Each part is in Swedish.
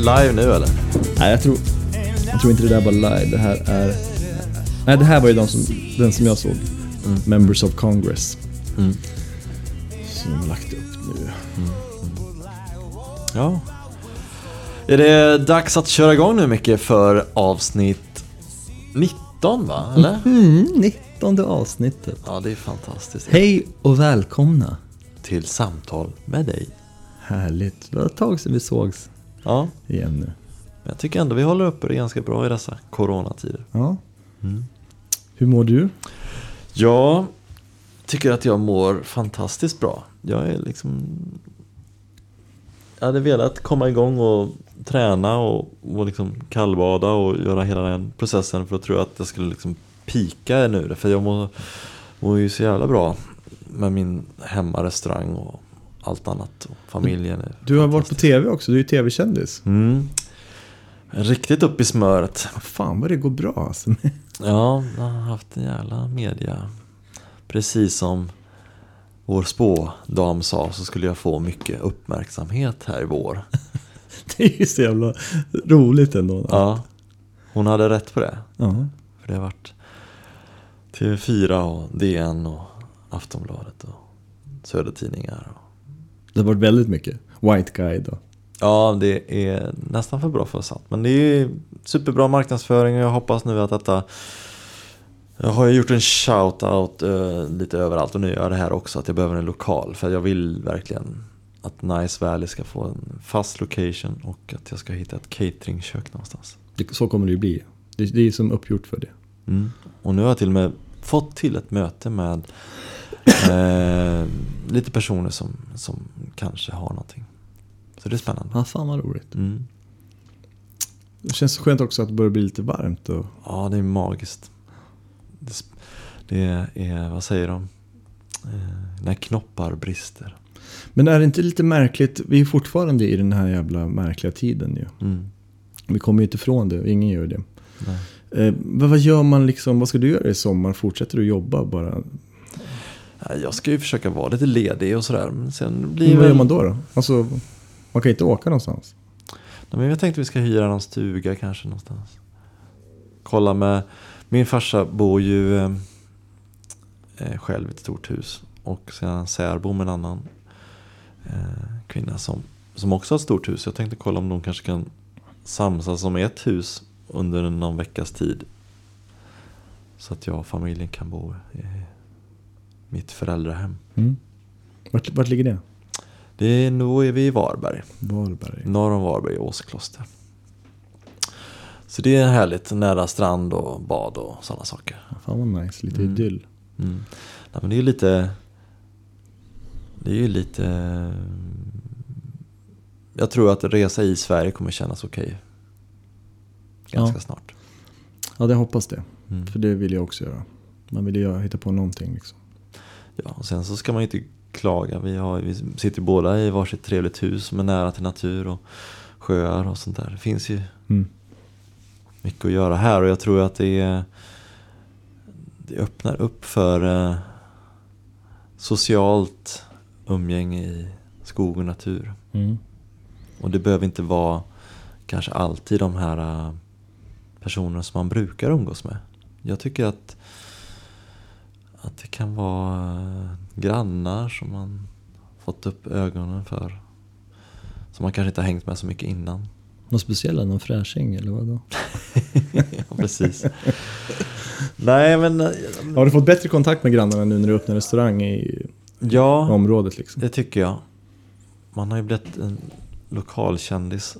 live nu eller? Nej, jag tror, jag tror inte det där var live. Det här är... Nej, det här var ju de som, den som jag såg. Members of Congress. Mm. Som de har lagt upp nu. Ja. Är det dags att köra igång nu Micke för avsnitt 19 va? Eller? Mm, 19 avsnittet. Ja, det är fantastiskt. Hej och välkomna. Till samtal med dig. Härligt. Det var ett tag sedan vi sågs Ja, igen nu. jag tycker ändå vi håller uppe det ganska bra i dessa coronatider. Ja. Hur mår du? Jag tycker att jag mår fantastiskt bra. Jag är liksom... Jag hade velat komma igång och träna och, och liksom kallbada och göra hela den processen för att tro att jag skulle liksom pika nu. För jag mår, mår ju så jävla bra med min hemmarestaurang och allt annat. Och familjen är Du har varit på. TV också, du är ju TV-kändis. Mm. Riktigt upp i smöret. Fan vad det går bra alltså. Ja, jag har haft en jävla media. Precis som vår spådam sa så skulle jag få mycket uppmärksamhet här i vår. Det är ju så jävla roligt ändå. Ja, hon hade rätt på det. Ja. För det har varit TV4 och DN och Aftonbladet och Södertidningar. Och... Det har varit väldigt mycket. White Guide och... Ja, det är nästan för bra för att vara sant. Men det är superbra marknadsföring och jag hoppas nu att detta jag har ju gjort en shout-out eh, lite överallt och nu gör jag det här också att jag behöver en lokal för jag vill verkligen att Nice Valley ska få en fast location och att jag ska hitta ett cateringkök någonstans. Det, så kommer det ju bli. Det, det är som uppgjort för det. Mm. Och nu har jag till och med fått till ett möte med eh, lite personer som, som kanske har någonting. Så det är spännande. Ja, fan vad roligt. Mm. Det känns skönt också att det börjar bli lite varmt. Och... Ja, det är magiskt. Det, det är, vad säger de? Eh, när knoppar brister. Men är det inte lite märkligt? Vi är fortfarande i den här jävla märkliga tiden ju. Mm. Vi kommer ju inte ifrån det, ingen gör det. Nej. Eh, vad gör man liksom, vad ska du göra i sommar? Fortsätter du jobba bara? Ja, Jag ska ju försöka vara lite ledig och sådär. Men sen blir Men vad väl... gör man då? då? Alltså, man kan inte åka någonstans. Nej, men jag tänkte vi ska hyra någon stuga kanske någonstans. Kolla med... Min farsa bor ju eh, själv i ett stort hus. Och sen han särbo med en annan eh, kvinna som, som också har ett stort hus. Jag tänkte kolla om de kanske kan samsas om ett hus under någon veckas tid. Så att jag och familjen kan bo i mitt föräldrahem. Mm. Vart, vart ligger det? Det är, nu är vi i Varberg. Varberg. Norr om Varberg, Åskloster. Så det är härligt, nära strand och bad och sådana saker. Fan vad nice, lite Mm. idyll. Mm. Nej, men det är ju lite... Det är ju lite... Jag tror att resa i Sverige kommer kännas okej. Ganska Ja. snart. Ja, det hoppas det. Mm. För det vill jag också göra. Man vill ju hitta på någonting liksom. Ja, och sen så ska man ju inte klaga. Vi, har, vi sitter båda i varsitt trevligt hus som är nära till natur och sjöar och sånt där. Det finns ju Mm. mycket att göra här och jag tror att det, är- det öppnar upp för eh, socialt umgänge i skog och natur. Mm. Och det behöver inte vara kanske alltid de här eh, personerna som man brukar umgås med. Jag tycker att, att det kan vara eh, grannar som man fått upp ögonen för. Som man kanske inte har hängt med så mycket innan. Någon speciella, någon fräsching eller vad då? ja, precis. Nej, men... eh, Har du fått bättre kontakt med grannarna nu när du öppnar restaurang i Ja, området liksom? det tycker jag. Man har ju blivit en lokalkändis.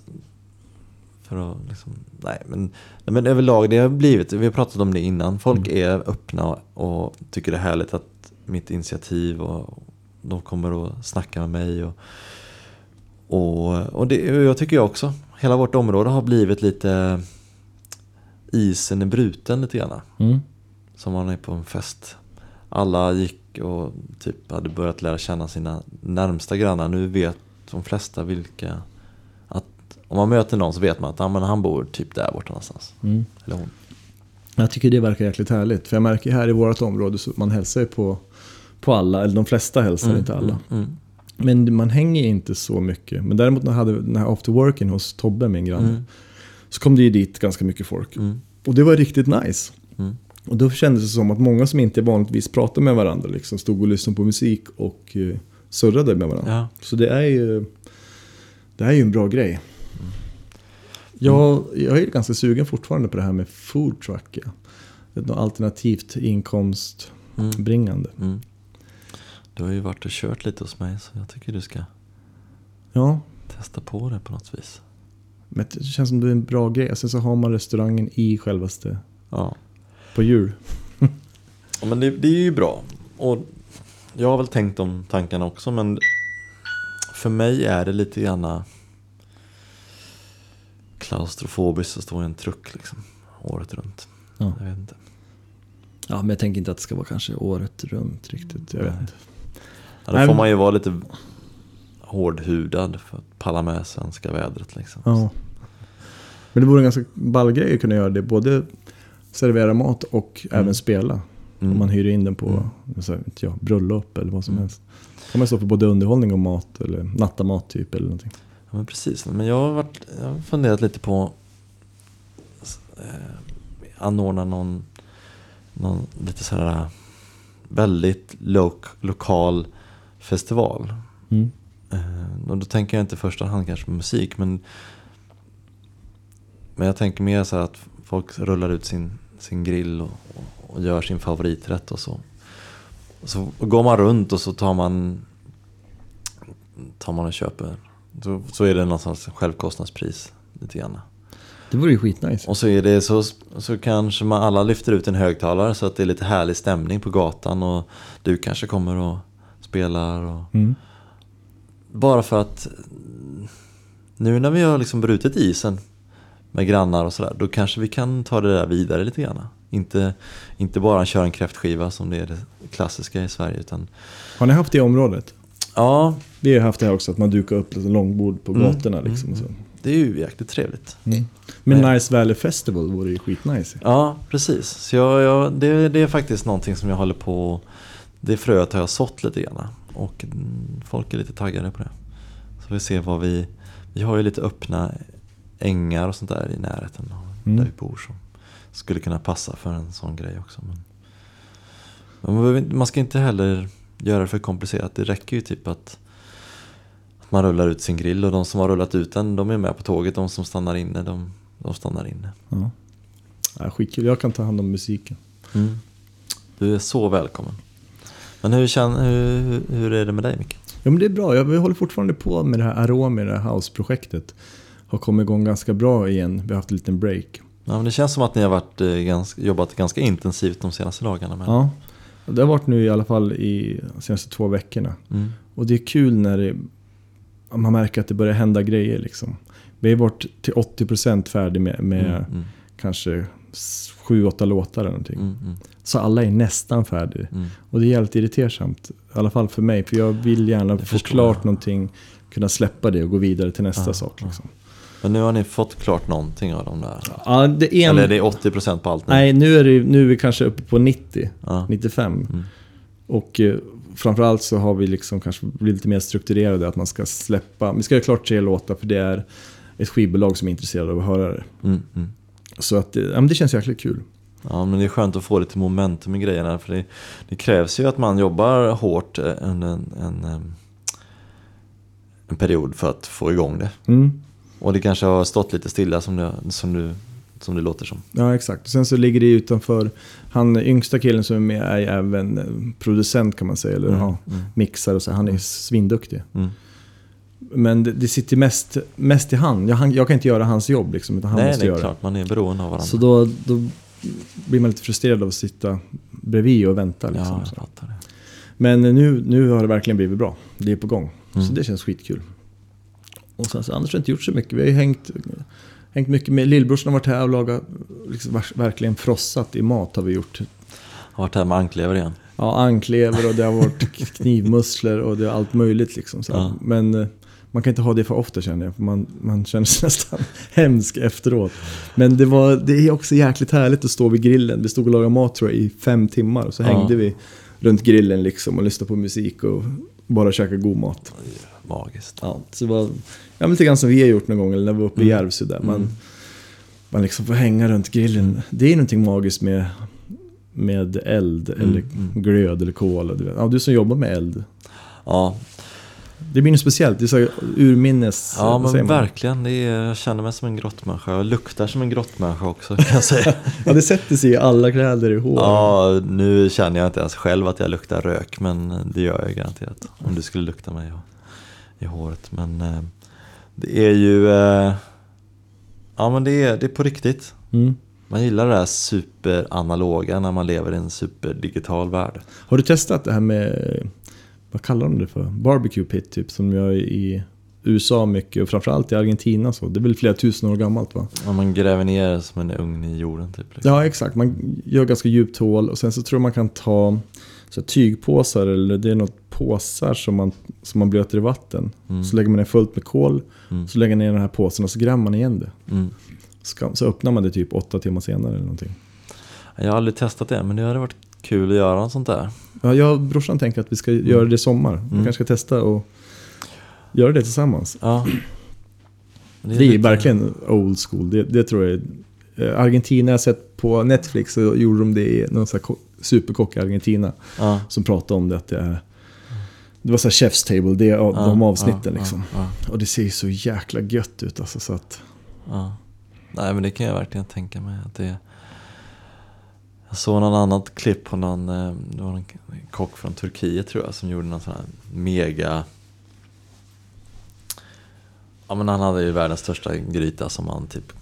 För att liksom, nej men, nej men överlag det har blivit, vi har pratat om det innan, folk är öppna och, och tycker det är härligt att mitt initiativ och de kommer att snacka med mig. Och, och, och det och jag tycker jag också, hela vårt område har blivit lite, isen är bruten lite grann. Mm. Som man är på en fest. Alla gick och typ hade börjat lära känna sina närmsta grannar. Nu vet de flesta vilka... Om man möter någon så vet man att ja, men han bor typ där borta någonstans. Mm. Eller hon. Jag tycker det verkar jäkligt härligt. För jag märker här i vårt område så man hälsar ju på, på alla, eller de flesta hälsar, inte alla. Mm, mm. Men man hänger inte så mycket. Men däremot när jag hade den här after working hos Tobbe, min granne. Mm. Så kom det ju dit ganska mycket folk. Mm. Och det var riktigt nice. Mm. Och då kändes det som att många som inte vanligtvis pratar med varandra liksom stod och lyssnade på musik och uh, surrade med varandra. Ja. Så det är ju, det är ju en bra grej. Jag, jag är ganska sugen fortfarande på det här med food truck. Ja. Alternativt inkomstbringande. Mm. Mm. Du har ju varit och kört lite hos mig så jag tycker du ska Ja, testa på det på något vis. men det känns som det är en bra grej. Sen så har man restaurangen i självaste, Ja, på djur. ja men det, det är ju bra. Och jag har väl tänkt de tankarna också men för mig är det lite grann klaustrofobiskt att stå i en truck liksom året runt. Ja. Jag vet inte. ja, men jag tänker inte att det ska vara kanske året runt riktigt. Jag vet inte. Ja, då får men- man ju vara lite hårdhudad för att palla med svenska vädret liksom. Ja. Men det vore en ganska ball grej att kunna göra det. Både servera mat och även spela. Mm. Om man hyr in den på Mm. så här, jag, bröllop eller vad som Mm. helst. kan man stå för både underhållning och mat eller nattamat typ eller någonting. Ja, men precis. Men jag har, varit, jag har funderat lite på eh, anordna någon, någon lite sådär väldigt lok, lokal festival. Mm. Eh, och då tänker jag inte i första hand kanske på musik men men jag tänker mer så här att folk rullar ut sin, sin grill och, och, och gör sin favoriträtt och så. Och så går man runt och så tar man tar man och köper. Så, så är det någonstans självkostnadspris lite grann. Det vore ju skitnice. Och så är det så, så kanske man alla lyfter ut en högtalare så att det är lite härlig stämning på gatan och du kanske kommer och spelar. Och, Mm. bara för att nu när vi har liksom brutit isen med grannar och sådär, då kanske vi kan ta det där vidare lite grann. Inte, inte bara köra en kräftskiva som det är det klassiska i Sverige. Utan, Har ni haft det i området? Ja, Vi har haft det här också, att man dukar upp lite långbord på Mm, gatorna liksom. mm, och så. det är ju jäkligt trevligt. Mm. Men Nej. Nice Valley Festival vore ju skitnice. Ja, precis. Så jag, jag, det, det är faktiskt någonting som jag håller på Det fröet har jag sått lite grann. Och folk är lite taggade på det. Så vi ser vad vi Vi har ju lite öppna ängar och sånt där i närheten Mm. där vi bor som skulle kunna passa för en sån grej också. Men, man ska inte heller göra det för komplicerat. Det räcker ju typ att att man rullar ut sin grill och de som har rullat ut den de är med på tåget. De som stannar inne, de, de stannar inne. Ja. Ja, skitkul, jag kan ta hand om musiken. Mm. Du är så välkommen. Men hur, känner, hur, hur är det med dig Micke? Ja men det är bra, jag, vi håller fortfarande på med det här Aromi, det här house-projektet. Har kommit igång ganska bra igen, vi har haft en liten break. Ja, men det känns som att ni har varit, eh, ganska, jobbat ganska intensivt de senaste dagarna. Med. Ja, det har varit nu i alla fall i de senaste två veckorna. Mm. Och det är kul när det, man märker att det börjar hända grejer liksom. Vi har varit till 80% färdig med, med Mm, mm, kanske 7-8 låtar eller någonting. mm, mm, Så alla är nästan färdiga. Och det är jävligt irritersamt. I alla fall för mig. För jag vill gärna få klart jag. någonting. Kunna släppa det och gå vidare till nästa Ja, sak. Liksom. Men nu har ni fått klart någonting av de där? Ja, det en... Eller är det 80% på allt nu? Nej, nu är, det, nu är vi kanske uppe på 90, Ja. 95. Mm. Och eh, framförallt så har vi liksom kanske blivit lite mer strukturerade. Att man ska släppa, vi ska göra klart tre låtar för det är ett skivbolag som är intresserade av att höra det. Mm, mm. Så att, eh, ja, men det känns jäkligt kul. Ja, men det är skönt att få lite momentum i grejerna. För det, det krävs ju att man jobbar hårt eh, under en, en, em, en period för att få igång det. Mm. Och det kanske har stått lite stilla som det, som du, som det låter som. Ja, exakt. Sen så ligger det utanför, han yngsta killen som är med är även eh, producent kan man säga. Eller Mm, ja, mm. mixar och så. Han är svinduktig. Mm. Men det, det sitter mest, mest i han. Jag, han. jag kan inte göra hans jobb liksom, utan han Nej, måste det är göra klart. Man är beroende av varandra. Så då, då blir man lite frustrerad av att sitta bredvid och vänta. Liksom, ja, jag fattar det. Men nu, nu har det verkligen blivit bra. Det är på gång. Mm. Så det känns skitkul. Och sen så annars har jag inte gjort så mycket. Vi har ju hängt, hängt mycket med lillbrorsan har varit här och lagat, liksom, verkligen frossat i mat har vi gjort. Har varit här med anklever igen. Ja, anklever och det har varit knivmusslor och det är allt möjligt liksom. Så. Ja. Men eh, man kan inte ha det för ofta känner jag. För man, man känner sig nästan hemsk efteråt. Men det, var, det är också jäkligt härligt att stå vid grillen. Vi stod och lagade mat tror jag i fem timmar. Och så Ja. hängde vi runt grillen liksom och lyssna på musik och bara käka god mat. Magiskt. Ja, så det var ja, lite grann som vi har gjort någon gång, eller när vi var uppe i Mm. Järvsö där. Man, Mm. man liksom får hänga runt grillen. Det är någonting magiskt med, med eld, Mm, eller glöd eller kol. Du. Ja, du som jobbar med eld. Ja, Det blir något speciellt, det är så urminnes... ja men verkligen. Det är, jag känner mig som en grottmänniska. Jag luktar som en grottmänniska också kan jag säga. Ja, det sätter sig i alla kläder i hår. ja, nu känner jag inte ens själv att jag luktar rök. Men det gör jag garanterat. Om du skulle lukta mig i, i håret. Men eh, det är ju... Eh, ja men det är, det är på riktigt. Mm. Man gillar det här superanaloga när man lever i en superdigital värld. Har du testat det här med, vad kallar de det för? Barbecue pit typ, som gör i USA mycket och framförallt i Argentina så. Det är väl flera tusen år gammalt va? Om man gräver ner som en ugn i jorden typ. Liksom. Ja, exakt. Man gör ganska djupt hål och sen så tror jag man kan ta så tygpåsar eller det är något påsar som man, som man blöter i vatten. Mm. Så lägger man ner fullt med kol, Mm. så lägger man ner den här påsen och så gräver man igen det. Mm. Så, så öppnar man det typ åtta timmar senare eller någonting. Jag har aldrig testat det men det hade varit kul att göra något sånt där. Ja, jag och brorsan tänker att vi ska göra det i sommar. Vi Mm. kanske ska testa och göra det tillsammans. Ja. Det är, lite- verkligen old school. Det, det tror jag är... Argentina, jag har sett på Netflix så gjorde de det i någon sån här superkock i Argentina. Ja. Som pratade om det att det är... Det var så här Chef's Table, det Ja, de avsnitten liksom. Och det ser ju så jäkla gött ut alltså så att... ja. Nej men det kan jag verkligen tänka mig att det Jag såg någon annat klipp på någon, eh, det var en kock från Turkiet tror jag som gjorde någon sån här mega Ja men han hade ju världens största gryta som han typ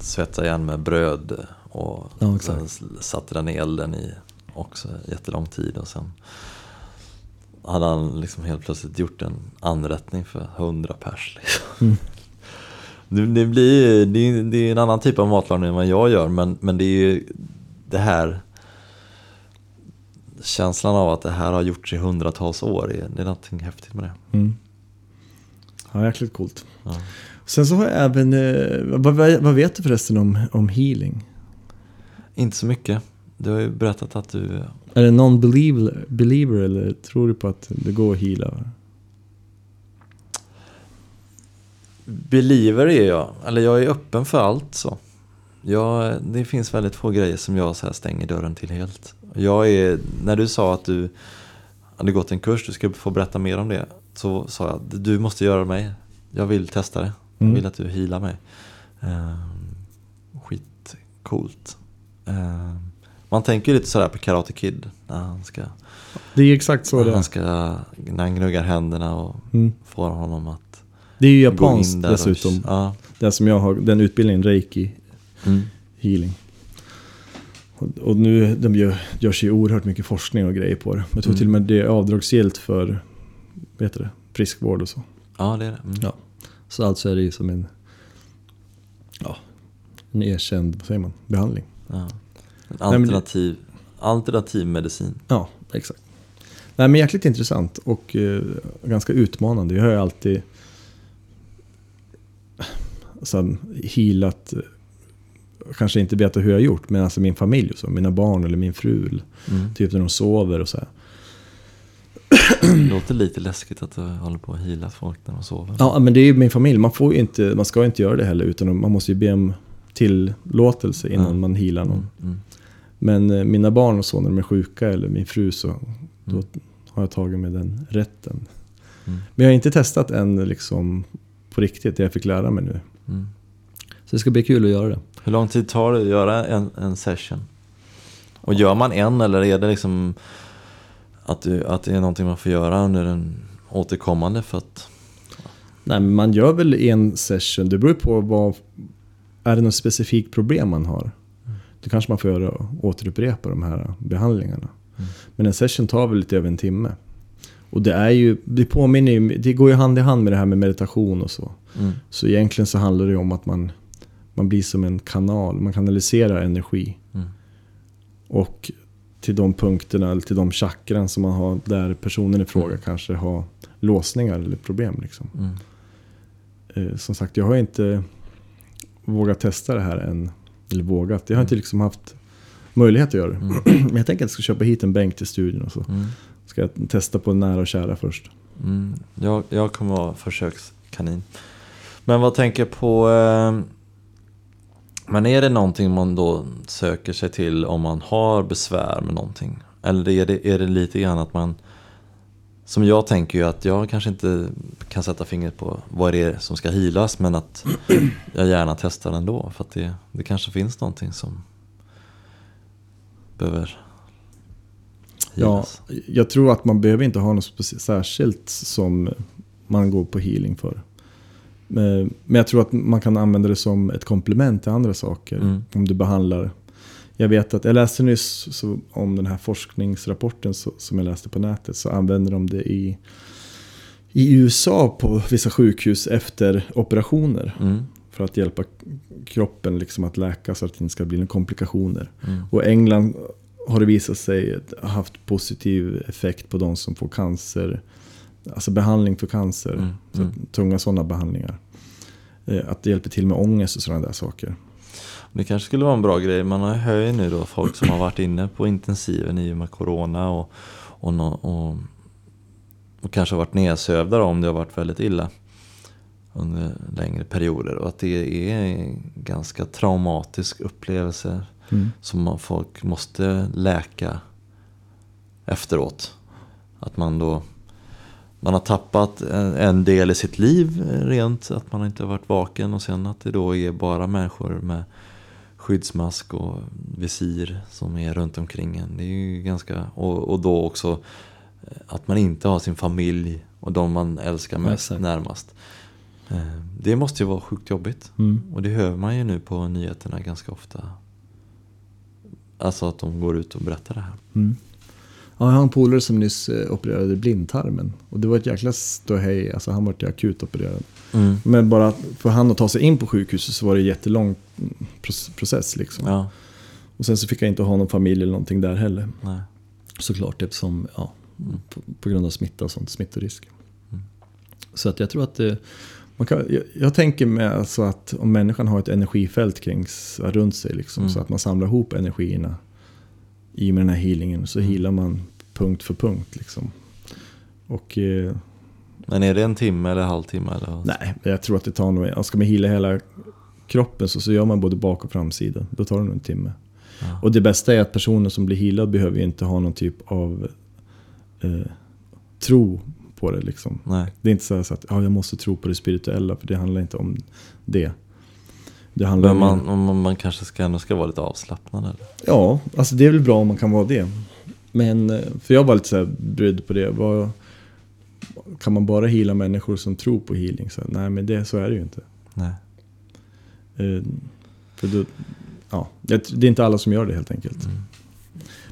svetsade igen med bröd och Ja, sen satte den i elden i också jättelång tid och sen hade han liksom helt plötsligt gjort en anrättning för 100 pers. Liksom. Mm. Det, det, blir, det, är- det är en annan typ av matlagning än vad jag gör men, men det är ju det här känslan av att det här har gjorts i hundratals år. Det är, någonting häftigt med det. Mm. Ja, jäkligt coolt. Ja. Sen så har jag även... Eh, vad vad vet du förresten om, om healing? Inte så mycket. Du har ju berättat att du... Är det non-believer believer, eller tror du på att det går att heala? Believer är jag. Eller jag är öppen för allt så. Jag, det finns väldigt få grejer som jag så här stänger dörren till helt. Jag är, när du sa att du hade gått en kurs, du ska få berätta mer om det. Så sa jag, du måste göra mig. Jag vill testa det. Jag Mm. vill att du healar mig. Um, skitcoolt. Ehm, man tänker ju lite sådär på Karate Kid. När han ska, Det är exakt så det när han, är. ska, när han gnuggar händerna och Mm. får honom att Det är ju japanskt dessutom. Och, ja. Det som jag har, den utbildningen, reiki Mm. healing. Och, nu, de gör, görs ju oerhört mycket forskning och grejer på det. Jag tror Mm. till och med det är avdragsgillt för, heter det, friskvård och så. Ja, det är det. Mm. Ja. Så alltså är det ju som en, ja, en erkänd, vad säger man, behandling. Ja. En Nej, det- alternativ, alternativ medicin. Ja, exakt. Nej men jäkligt intressant och eh, ganska utmanande. Jag har ju alltid alltså, healat, eh, kanske inte vetat hur jag har gjort, men alltså min familj så, mina barn eller min fru. Mm. Typ när de sover och så här. Det låter lite läskigt att du håller på att heala folk när de sover. Ja, men det är ju min familj. Man, får ju inte, man ska inte göra det heller, utan man måste ju be om tillåtelse innan Ja. man healar någon. Mm. Mm. Men eh, mina barn och så, när de är sjuka, eller min fru, så då Mm. har jag tagit med den rätten. Mm. Men jag har inte testat än liksom på riktigt, det jag fick lära mig nu. Mm. Så det ska bli kul att göra det. Hur lång tid tar det att göra en, en session? Och gör man en eller är det liksom att, du, att det är någonting man får göra under en återkommande för att... Nej, men man gör väl en session, det beror ju på vad... Är det något specifikt problem man har? Då kanske man får göra, återupprepa de här behandlingarna. Mm. Men en session tar väl lite över en timme. Och det är ju, det påminner ju, det går ju hand i hand med det här med meditation och så. Mm. Så egentligen så handlar det ju om att man, man blir som en kanal, man kanaliserar energi. Mm. Och till de punkterna, eller till de chakran som man har där personen i fråga Mm. kanske har låsningar eller problem. Liksom. Mm. Eh, som sagt, jag har inte vågat testa det här än. Eller vågat. Jag har inte Mm. liksom haft möjlighet att göra det. Men jag tänker att jag ska köpa hit en bänk till studion och så. Mm. Ska jag testa på nära och kära först. Mm. Jag, jag kommer vara försökskanin. Men vad tänker på... Eh, men är det någonting man då söker sig till om man har besvär med någonting? Eller är det, är det lite grann att man... Som jag tänker ju att jag kanske inte kan sätta fingret på vad det är som ska healas men att jag gärna testar ändå. För att det, det kanske finns någonting som behöver Ja, healas. jag tror att man behöver inte ha något särskilt som man går på healing för. Men men jag tror att man kan använda det som ett komplement till andra saker. Mm. Om du behandlar... Jag vet att jag läste nyss så, om den här forskningsrapporten så, som jag läste på nätet. Så använder de det i, i USA på vissa sjukhus efter operationer. Mm. För att hjälpa kroppen liksom att läka så att det inte ska bli några komplikationer. Mm. Och England har det visat sig ha haft positiv effekt på de som får cancer. Alltså behandling för cancer. Mm, Så mm. Tunga sådana behandlingar. Eh, Att det hjälper till med ångest och sådana där saker. Det kanske skulle vara en bra grej. Man hör ju nu då folk som har varit inne på intensiven i och med corona och, och, nå- och, och kanske varit nedsövda då, om det har varit väldigt illa under längre perioder. Och att det är en ganska traumatisk upplevelse Mm. som man, folk måste läka efteråt. Att man då man har tappat en, del i sitt liv rent, att man inte har varit vaken och sen att det då är bara människor med skyddsmask och visir som är runt omkring en. Det är ju ganska, och, och då också eh, att man inte har sin familj och de man älskar mest Exakt. närmast. Eh, Det måste ju vara sjukt jobbigt. Mm. Och det hör man ju nu på nyheterna ganska ofta. Alltså att de går ut och berättar det här. Mm. Ja, jag har en polare som nyss eh, opererade blindtarmen. Och det var ett jäkla ståhej. Alltså han var ju opererad. Men bara för han att ta sig in på sjukhuset så var det en jättelång mm, proc- process liksom. Ja, Och sen så fick jag inte ha någon familj eller någonting där heller. nej. Såklart eftersom, ja, Mm. på, på grund av smitta och sånt, smittorisk. Mm. Så att jag tror att det, man kan, jag, jag tänker med alltså att om människan har ett energifält kring, runt sig, liksom, Mm. så att man samlar ihop energierna i och med den här healingen, så Mm. healar man punkt för punkt. Liksom. Och eh, Men är det en timme eller halvtimme? Eller nej, jag tror att det tar nog, ska man heala hela kroppen så, så gör man både bak och framsida. Då tar det nog en timme. Ja. Och det bästa är att personen som blir healad behöver ju inte ha någon typ av eh, tro på det. Liksom. Nej. Det är inte så, att ja, jag måste tro på det spirituella, för det handlar inte om det. Det handlar Men man, om man, man kanske ska, ändå ska vara lite avslappnad eller? Ja, alltså det är väl bra om man kan vara det. Men, eh, för jag var lite så här brydd på det. Vad, kan man bara heala människor som tror på healing? Så, nej, men det, så är det ju inte. Nej. Eh, för då, ja, det, det är inte alla som gör det helt enkelt. Mm.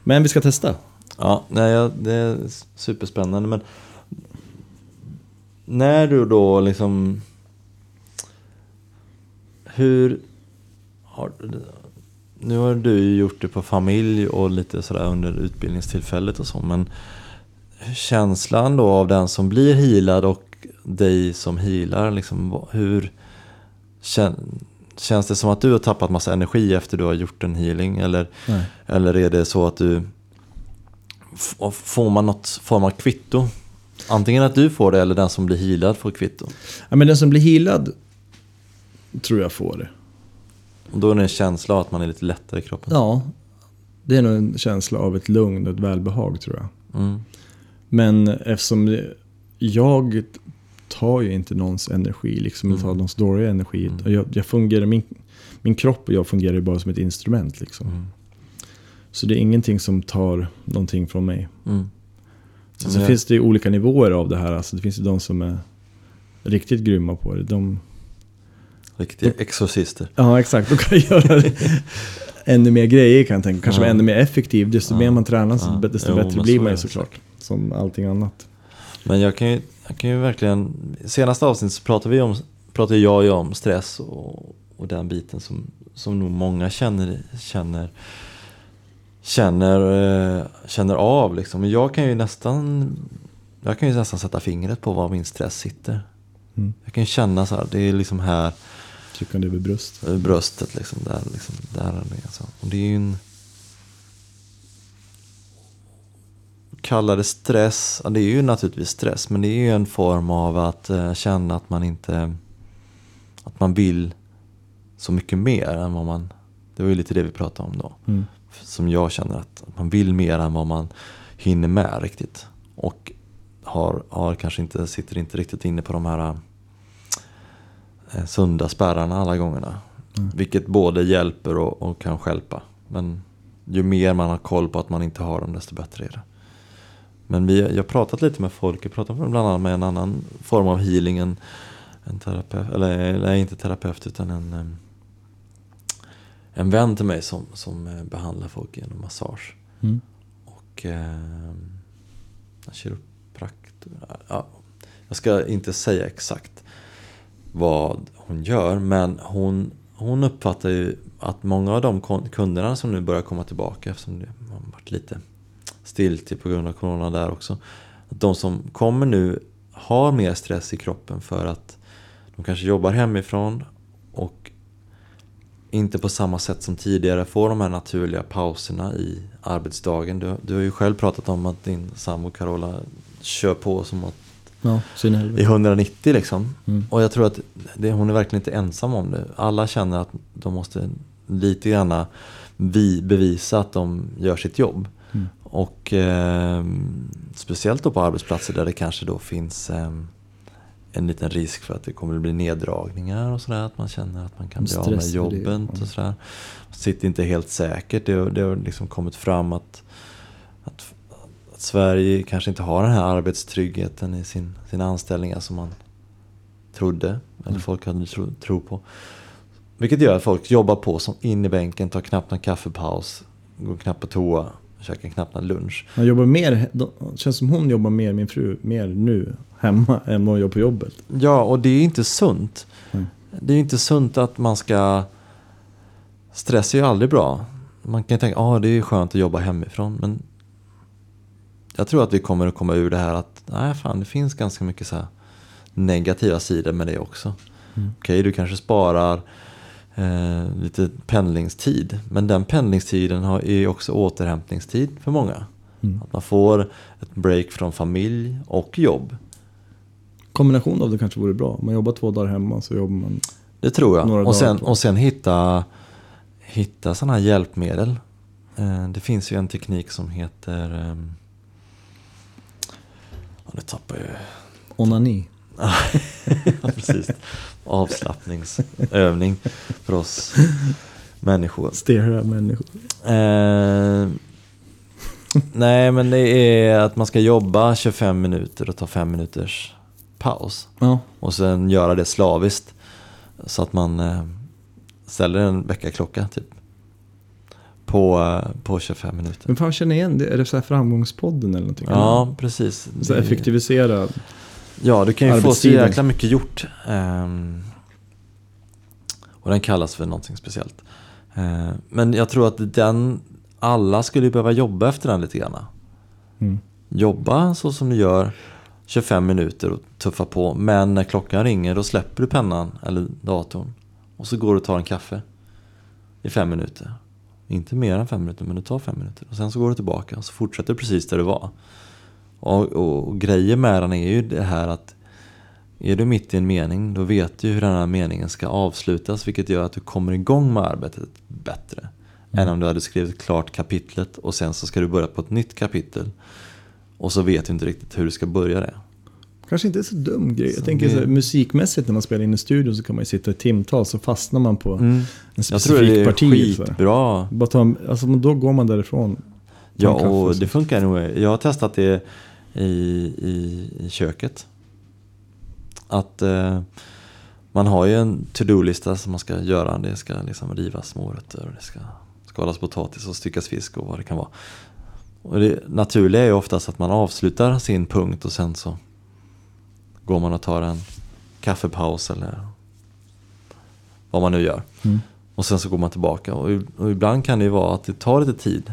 Men vi ska testa. Ja, nej, det är superspännande. Men när du då liksom... Hur... Har, nu har du ju gjort det på familj och lite sådär under utbildningstillfället och så. Men känslan då av den som blir healad och dig som healar, liksom, hur... Kän, känns det som att du har tappat massa energi efter du har gjort en healing? Eller Nej. eller är det så att du Får man något form av kvitto? Antingen att du får det eller den som blir healad får kvitto. Ja, men den som blir healad tror jag får det. Och då är det en känsla av att man är lite lättare i kroppen. Ja, det är nog en känsla av ett lugn och ett välbehag tror jag. Mm. Men eftersom jag tar ju inte någons energi, liksom Mm. tar någons dåliga energi. Mm. Jag, jag fungerar, min, min kropp och jag fungerar ju bara som ett instrument. Liksom. Mm. Så det är ingenting som tar någonting från mig. Mm. Sen jag- finns det ju olika nivåer av det här. Alltså det finns ju de som är riktigt grymma på det. De, Riktiga exorcister. ja, exakt. De kan göra ännu mer grejer kan jag tänka. Kanske Ja. ännu mer effektiv. Desto Ja. mer man tränar, så Ja. desto Jo, bättre blir så man ju såklart. Som allting annat. Men jag kan ju, jag kan ju verkligen... Senaste avsnittet så pratade vi om, pratade jag och jag om stress och, och den biten som, som nog många känner, känner, känner, eh, känner av. Liksom. Men jag kan ju nästan jag kan ju nästan sätta fingret på var min stress sitter. Mm. Jag kan ju känna så här, det är liksom här Tryckande över bröst. över bröstet liksom. Där, liksom, där alltså. Och det är ju en, kalla det stress, ja, det är ju naturligtvis stress, men det är ju en form av att eh, känna att man inte, att man vill så mycket mer än vad man, det var ju lite det vi pratade om då. Mm. Som jag känner att man vill mer än vad man hinner med riktigt. Och har, har kanske inte, sitter inte riktigt inne på de här eh, sunda spärrarna alla gångerna. Mm. Vilket både hjälper och, och kan skälpa. Men ju mer man har koll på att man inte har dem desto bättre är det. Men vi, jag har pratat lite med folk, jag pratat bland annat med en annan form av healing. En, en terapeut, eller nej, inte terapeut utan en, en vän till mig som, som eh, behandlar folk genom massage. Mm. Och eh, en kiropraktor. Ja, jag ska inte säga exakt vad hon gör men hon, hon uppfattar ju att många av de kunderna som nu börjar komma tillbaka eftersom det har varit lite stiltje på grund av corona där också. Att de som kommer nu har mer stress i kroppen för att de kanske jobbar hemifrån och inte på samma sätt som tidigare får de här naturliga pauserna i arbetsdagen. Du, du har ju själv pratat om att din sambo Carola kör på som att Ja, i i helvete. 190 liksom. Mm. Och jag tror att det, hon är verkligen inte ensam om det. Alla känner att de måste lite grann vi bevisa att de gör sitt jobb. Och eh, speciellt då på arbetsplatser där det kanske då finns eh, en liten risk för att det kommer att bli neddragningar och sådär. Att man känner att man kan bli av med jobbet och sådär. Sitter inte helt säkert. Det, har- det har liksom kommit fram att, att, att Sverige kanske inte har den här arbetstryggheten i sin, sina anställningar som man trodde. Eller Mm. folk hade tro, tro på. Vilket gör att folk jobbar på som in i bänken, tar knappt någon kaffepaus, går knappt på toa, käkar knappt någon lunch. Man jobbar mer, det känns som hon jobbar mer, min fru, mer nu hemma än vad hon gör på jobbet. Ja, och det är inte sunt. Mm. Det är inte sunt att man ska... Stress är ju aldrig bra. Man kan ju tänka, ja ah, det är skönt att jobba hemifrån. Men jag tror att vi kommer att komma ur det här att, nej fan det finns ganska mycket så negativa sidor med det också. Mm. Okej, du kanske sparar eh, lite pendlingstid. Men den pendlingstiden har, är också återhämtningstid för många. Mm. Att man får ett break från familj och jobb. Kombination av det kanske vore bra. Man jobbar två dagar hemma så jobbar man... Det tror jag. Och sen, och sen hitta, hitta sådana här hjälpmedel. Eh, Det finns ju en teknik som heter... Ja, nu tappar jag ju... Onani. Ja, precis. Avslappningsövning för oss människor. Stera människor. Eh, nej, men det är att man ska jobba 25 minuter och ta 5 minuters paus. Ja, Och sen göra det slaviskt. Så att man eh, ställer en väckarklocka typ. På, eh, på 25 minuter. men fan känner igen det. Är det så här framgångspodden eller någonting? Ja, precis. Så Det- effektivisera. Ja, du kan ju få så jäkla mycket gjort. Ehm, och den kallas för någonting speciellt. Eh, men jag tror att den, alla skulle behöva jobba efter den lite grann. Mm. Jobba så som du gör 25 minuter och tuffa på. Men när klockan ringer då släpper du pennan eller datorn. Och så går du och tar en kaffe i fem minuter. Inte mer än fem minuter men du tar fem minuter. Och sen så går du tillbaka och så fortsätter du precis där du var. Och, och, och grejen med den är ju det här att är du mitt i en mening då vet du hur den här meningen ska avslutas vilket gör att du kommer igång med arbetet bättre. Än om du hade skrivit klart kapitlet och sen så ska du börja på ett nytt kapitel. Och så vet du inte riktigt hur du ska börja det. Kanske inte så dum grej. Så Jag tänker det- så här, musikmässigt när man spelar in i studion så kan man ju sitta i timtal så fastnar man på en Jag tror specifik det är parti. skitbra. Bara ta, alltså, då går man därifrån. Ja, och det funkar nog. Jag har testat det i, i, i köket. Att eh, man har ju en to-do-lista som man ska göra. Det ska liksom rivas morötter och det ska skalas potatis och styckas fisk och vad det kan vara. Och det naturliga är ju oftast att man avslutar sin punkt och sen så går man och tar en kaffepaus eller vad man nu gör. Mm. Och sen så går man tillbaka. Och, och ibland kan det ju vara att det tar lite tid.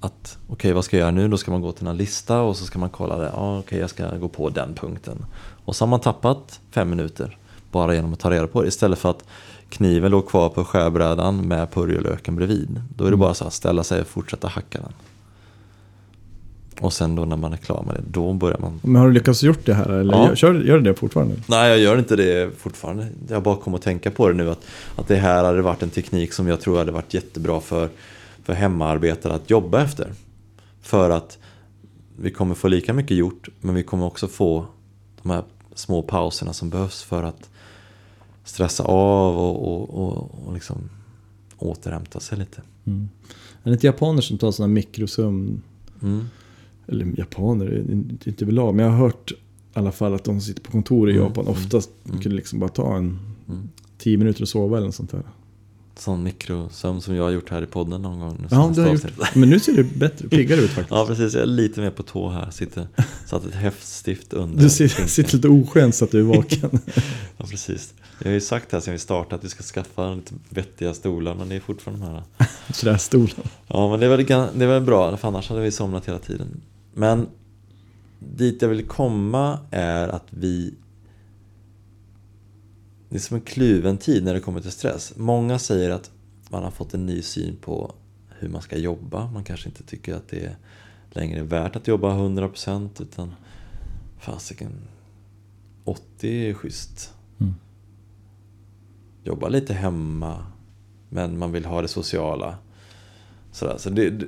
Att okej, vad ska jag göra nu? Då ska man gå till en lista och så ska man kolla det. Ja, okej, jag ska gå på den punkten. Och så har man tappat fem minuter bara genom att ta reda på det. Istället för att kniven låg kvar på skärbrädan med purjolöken bredvid. Då är det Mm. bara så att ställa sig och fortsätta hacka den. Och sen då när man är klar med det, då börjar man... Men har du lyckats gjort det här eller Ja. gör, gör du det fortfarande? Nej, jag gör inte det fortfarande. Jag bara kom att tänka på det nu att, att det här hade varit en teknik som jag tror hade varit jättebra för, för hemmaarbetare att jobba efter. För att vi kommer få lika mycket gjort, men vi kommer också få de här små pauserna som behövs för att stressa av och, och, och, och liksom återhämta sig lite. Mm. Är det inte japaner som tar sådana mikrosömn? Mm. Eller japaner, inte- överlag. Men jag har hört i alla fall att de som sitter på kontor i Mm, Japan mm, oftast mm. kunde liksom bara ta en Mm. tio minuter och sova eller något sånt där. Sån mikrosömn som jag har gjort här i podden någon gång. Ja, du har gjort. Men nu ser det bättre, piggare ut faktiskt. Ja, precis. Jag är lite mer på tå här. Sitter, satt ett häftstift under. Du ser, sitter lite oskönt så att du är vaken. Ja, precis. Jag har ju sagt här sedan vi startade att vi ska skaffa lite vettiga stolar, men det är fortfarande de här. Trästolen. Ja, men det är väl, gan- det är väl bra, för annars hade vi somnat hela tiden. Men dit jag vill komma är att vi... Det är som en kluven tid när det kommer till stress. Många säger att man har fått en ny syn på hur man ska jobba. Man kanske inte tycker att det är längre värt att jobba 100% utan fasiken 80 är schysst. Mm. Jobba lite hemma men man vill ha det sociala. Sådär. Så det, det,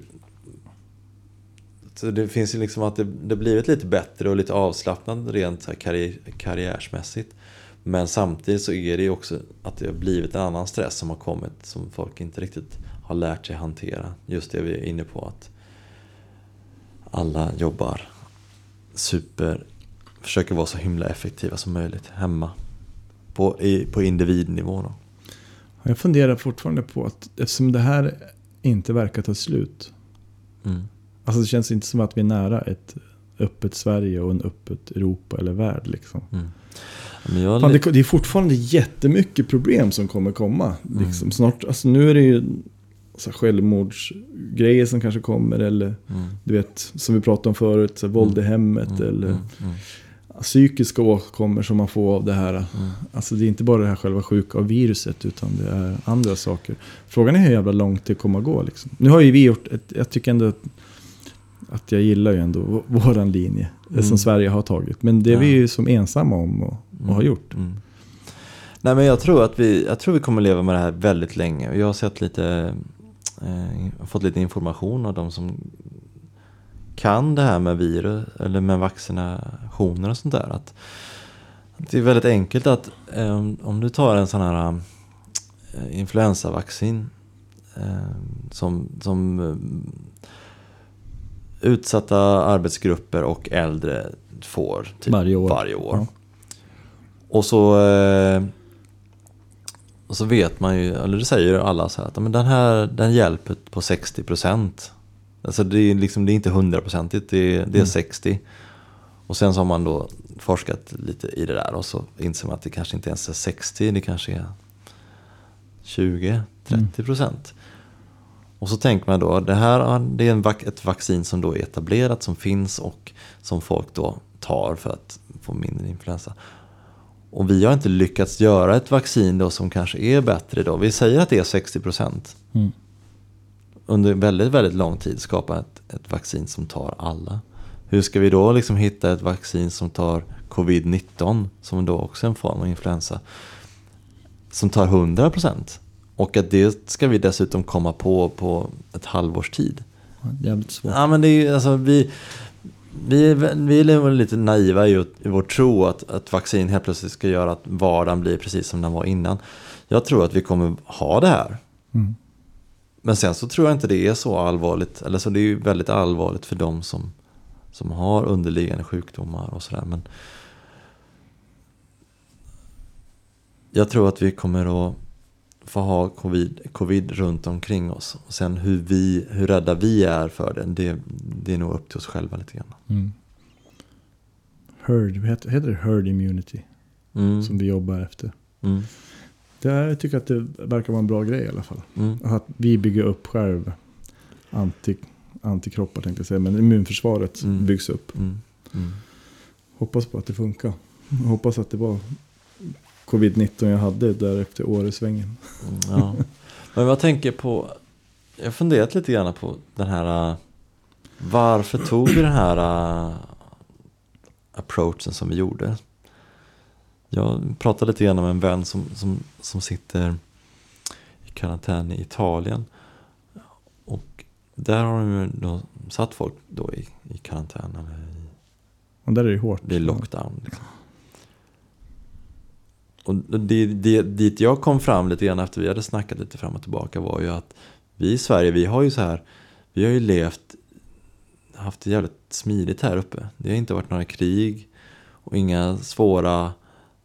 så det finns ju liksom att det, det blivit lite bättre och lite avslappnat rent karriär, karriärsmässigt. Men samtidigt så är det ju också att det har blivit en annan stress som har kommit som folk inte riktigt har lärt sig hantera. Just det vi är inne på att alla jobbar super, försöker vara så himla effektiva som möjligt hemma. På, i, på individnivå då. Jag funderar fortfarande på att eftersom det här inte verkar ta slut. Mm. Alltså det känns inte som att vi är nära ett öppet Sverige och en öppet Europa eller värld liksom. Mm. Fan, det, det är fortfarande jättemycket problem som kommer komma. Liksom. Mm. Snart, alltså nu är det ju så självmordsgrejer som kanske kommer. Eller mm. du vet, som vi pratade om förut, så här, våld i hemmet. Mm, Eller mm, mm, psykiska åkommor som man får av det här. mm. Alltså det är inte bara det här själva sjuka av viruset utan det är andra saker. Frågan är hur jävla långt det kommer att gå. Liksom. Nu har ju vi gjort, ett, jag tycker ändå att, jag gillar ju ändå vå- våran linje Mm. som Sverige har tagit. Men det är vi Ja. ju som ensamma om och, och har gjort. Mm. Nej men jag tror att vi, jag tror vi kommer leva med det här väldigt länge. Jag har sett lite, eh, fått lite information av de som kan det här med virus eller med vaccinationer och sånt där. Att, att det är väldigt enkelt att eh, om du tar en sån här eh, influensavaccin eh, som, som eh, utsatta arbetsgrupper och äldre får typ Varje år. Varje år. Ja. Och så, eh, och så vet man ju, eller det säger alla så här att men den här den hjälper på 60%. Alltså det är, liksom, det är inte hundraprocentigt, det, är- det är Mm. 60. Och sen så har man då forskat lite i det där och så inser man att det kanske inte ens är 60, det kanske är 20-30 procent. Och så tänker man då, det här det är en, ett vaccin som då är etablerat, som finns och som folk då tar för att få mindre influensa. Och vi har inte lyckats göra ett vaccin då som kanske är bättre då. Vi säger att det är 60 procent. Mm. Under väldigt, väldigt lång tid skapa ett, ett vaccin som tar alla. Hur ska vi då liksom hitta ett vaccin som tar covid-19, som då också är en form av influensa, som tar 100 procent? Och att det ska vi dessutom komma på på ett halvårs tid. Jävligt svårt. Ja men det är alltså vi vi vi är lite naiva i, i vår tro att, att vaccin helt plötsligt ska göra att vardagen blir precis som den var innan. Jag tror att vi kommer ha det här. Mm. Men sen så tror jag inte det är så allvarligt. Eller så det är ju väldigt allvarligt för de som, som har underliggande sjukdomar och sådär. Men jag tror att vi kommer att få ha covid, covid runt omkring oss. Och sen hur, vi, hur rädda vi är för det, det, det är nog upp till oss själva lite grann. Mm. Herd, heter, heter det herd immunity? Mm. Som vi jobbar efter. Mm. Det är, jag tycker att det verkar vara en bra grej i alla fall. Mm. Att vi bygger upp själv anti, antikroppar tänkte jag säga. Men immunförsvaret Mm. byggs upp. Mm. Mm. Hoppas på att det funkar. Hoppas att det var covid-19 jag hade där efter Åresvängen. Mm, Ja. Men jag tänker på, jag har funderat lite grann på den här äh, Varför tog vi den här uh, approachen som vi gjorde? Jag pratade lite grann med en vän som, som, som sitter i karantän i Italien. Och där har de då satt folk då i, i karantän. Eller i, Och där är det hårt. det är lockdown. Liksom. Och det, det, dit jag kom fram lite grann efter vi hade snackat lite fram och tillbaka var ju att vi i Sverige, vi har ju så här, vi har ju levt, haft det jävligt smidigt här uppe. Det har inte varit några krig och inga svåra,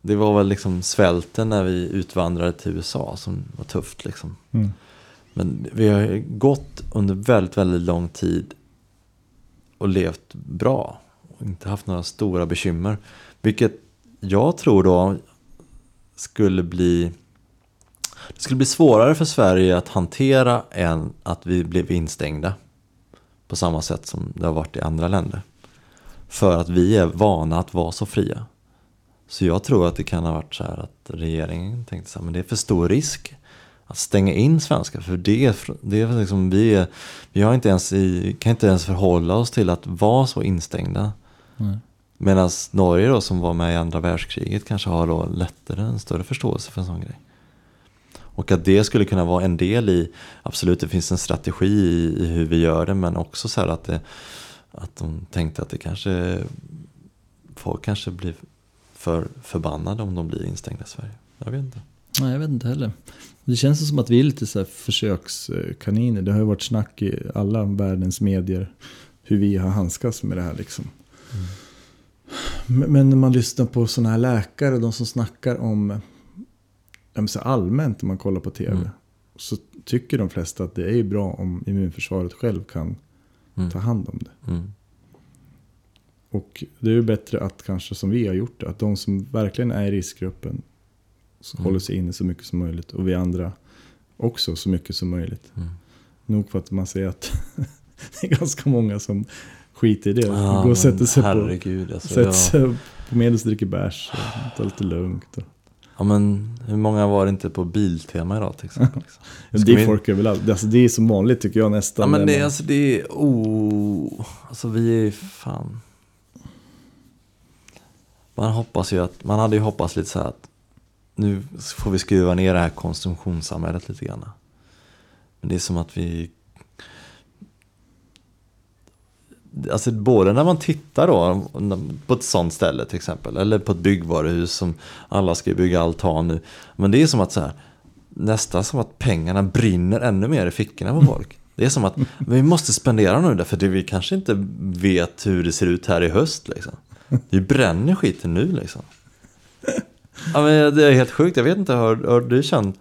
det var väl liksom svälten när vi utvandrade till USA som var tufft liksom. Mm. Men vi har gått under väldigt, väldigt lång tid och levt bra. Och inte haft några stora bekymmer. Vilket jag tror då skulle bli det skulle bli svårare för Sverige att hantera än att vi blev instängda. På samma sätt som det har varit i andra länder. För att vi är vana att vara så fria. Så jag tror att det kan ha varit så här att regeringen tänkte så här, men det är för stor risk att stänga in svenskar. För det, det är liksom, vi, är, vi har inte ens i, kan inte ens förhålla oss till att vara så instängda. Nej. Medan Norge då som var med i andra världskriget kanske har då lättare en större förståelse för en sån grej. Och att det skulle kunna vara en del i, absolut det finns en strategi i, i hur vi gör det men också så här att, det, att de tänkte att det kanske, folk kanske blir för förbannade om de blir instängda i Sverige. Jag vet inte. Nej, jag vet inte heller. Det känns som att vi är lite så här försökskaniner. Det har ju varit snack i alla världens medier hur vi har handskats med det här liksom. Men- Men när man lyssnar på sådana här läkare, de som snackar om så allmänt när man kollar på tv. Mm. Så tycker de flesta att det är bra om immunförsvaret själv kan Mm. ta hand om det. Mm. Och det är ju bättre att kanske som vi har gjort det, att de som verkligen är i riskgruppen så Mm. håller sig inne så mycket som möjligt. Och vi andra också så mycket som möjligt. Mm. Nog för att man ser att det är ganska många som skiter i det. Ja, Går och sätter men sig på, herregud, alltså, sätter jag, sig på medels dricker bärs tar lite lugnt. Och, ja, men hur många var det inte på Biltema idag till exempel? Liksom? Det är vi- folk överallt. Alltså, det är som vanligt tycker jag nästan. Ja men det, är- man- alltså, det är oh, alltså vi är fan. Man hoppas ju att, man hade ju hoppats lite så här att nu får vi skruva ner det här konsumtionssamhället lite grann. Men det är som att vi Alltså både när man tittar då på ett sånt ställe till exempel Eller på ett byggvaruhus som alla ska bygga altan nu. Men det är som att så här Nästan som att pengarna brinner ännu mer i fickorna på folk. Det är som att vi måste spendera nu därför att vi kanske inte vet hur det ser ut här i höst liksom. Vi bränner skiten nu liksom. Ja men det är helt sjukt, jag vet inte, har, har du känt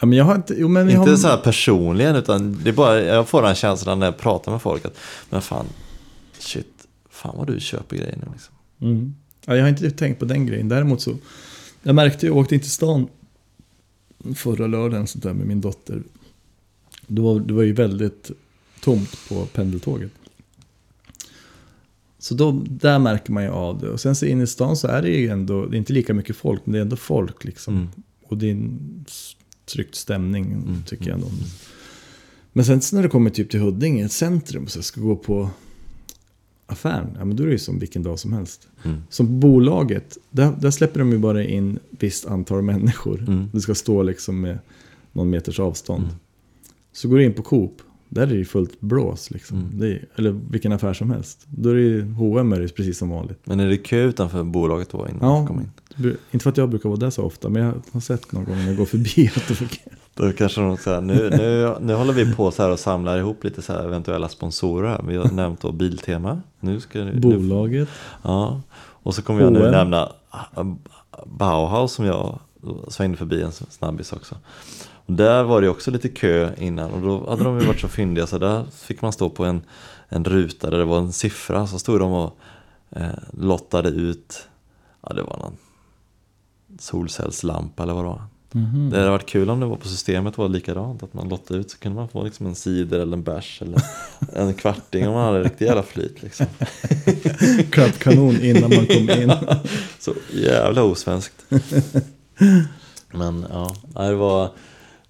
ja, men jag har inte... Jo, men inte har, så här personligen utan det är bara, jag får den känslan när jag pratar med folk att Men fan, shit, fan vad du köper grejer nu liksom Mm. Ja, jag har inte tänkt på den grejen. Däremot så, jag märkte jag åkte in till stan förra lördagen sånt där med min dotter. Det var, det var ju väldigt tomt på pendeltåget. Så då, där märker man ju av det. Och sen så inne i stan så är det ju ändå, det är inte lika mycket folk, men det är ändå folk liksom. Mm. Och det är en tryckt stämning Mm, tycker jag ändå. Men sen när det kommer typ till Huddinge, ett centrum, så jag ska gå på affären, ja men då är det ju som vilken dag som helst. Mm. Som bolaget, där, där släpper de ju bara in visst antal människor. Mm. Det ska stå liksom med någon meters avstånd. Mm. Så går du in på Coop, där är det ju fullt blås liksom. Mm. Är, eller vilken affär som helst. Då är det ju H&M är det precis som vanligt. Men är det kö utanför bolaget då innan Ja. in? Inte för att jag brukar vara där så ofta, men jag har sett någon gång när jag går förbi att det fungerar. Då kanske de säger, nu, nu, nu håller vi på så här och samlar ihop lite så här eventuella sponsorer. Vi har nämnt då Biltema. Nu ska nu, Bolaget. Ja, och så kommer jag nu nämna Bauhaus som jag svängde förbi en snabbis också. Och där var det också lite kö innan och då hade de ju varit så fyndiga så där fick man stå på en, en ruta där det var en siffra så stod de och eh, lottade ut, ja det var någon solcellslampa eller vad det var. Mhm. Det hade varit kul om det var på systemet var likadant. Att man lottade ut så kunde man få liksom en cider eller en bärs eller en kvarting om man hade riktigt jävla flyt. Liksom. Klappkanon innan man kom in. Så jävla osvenskt. Men ja, det var,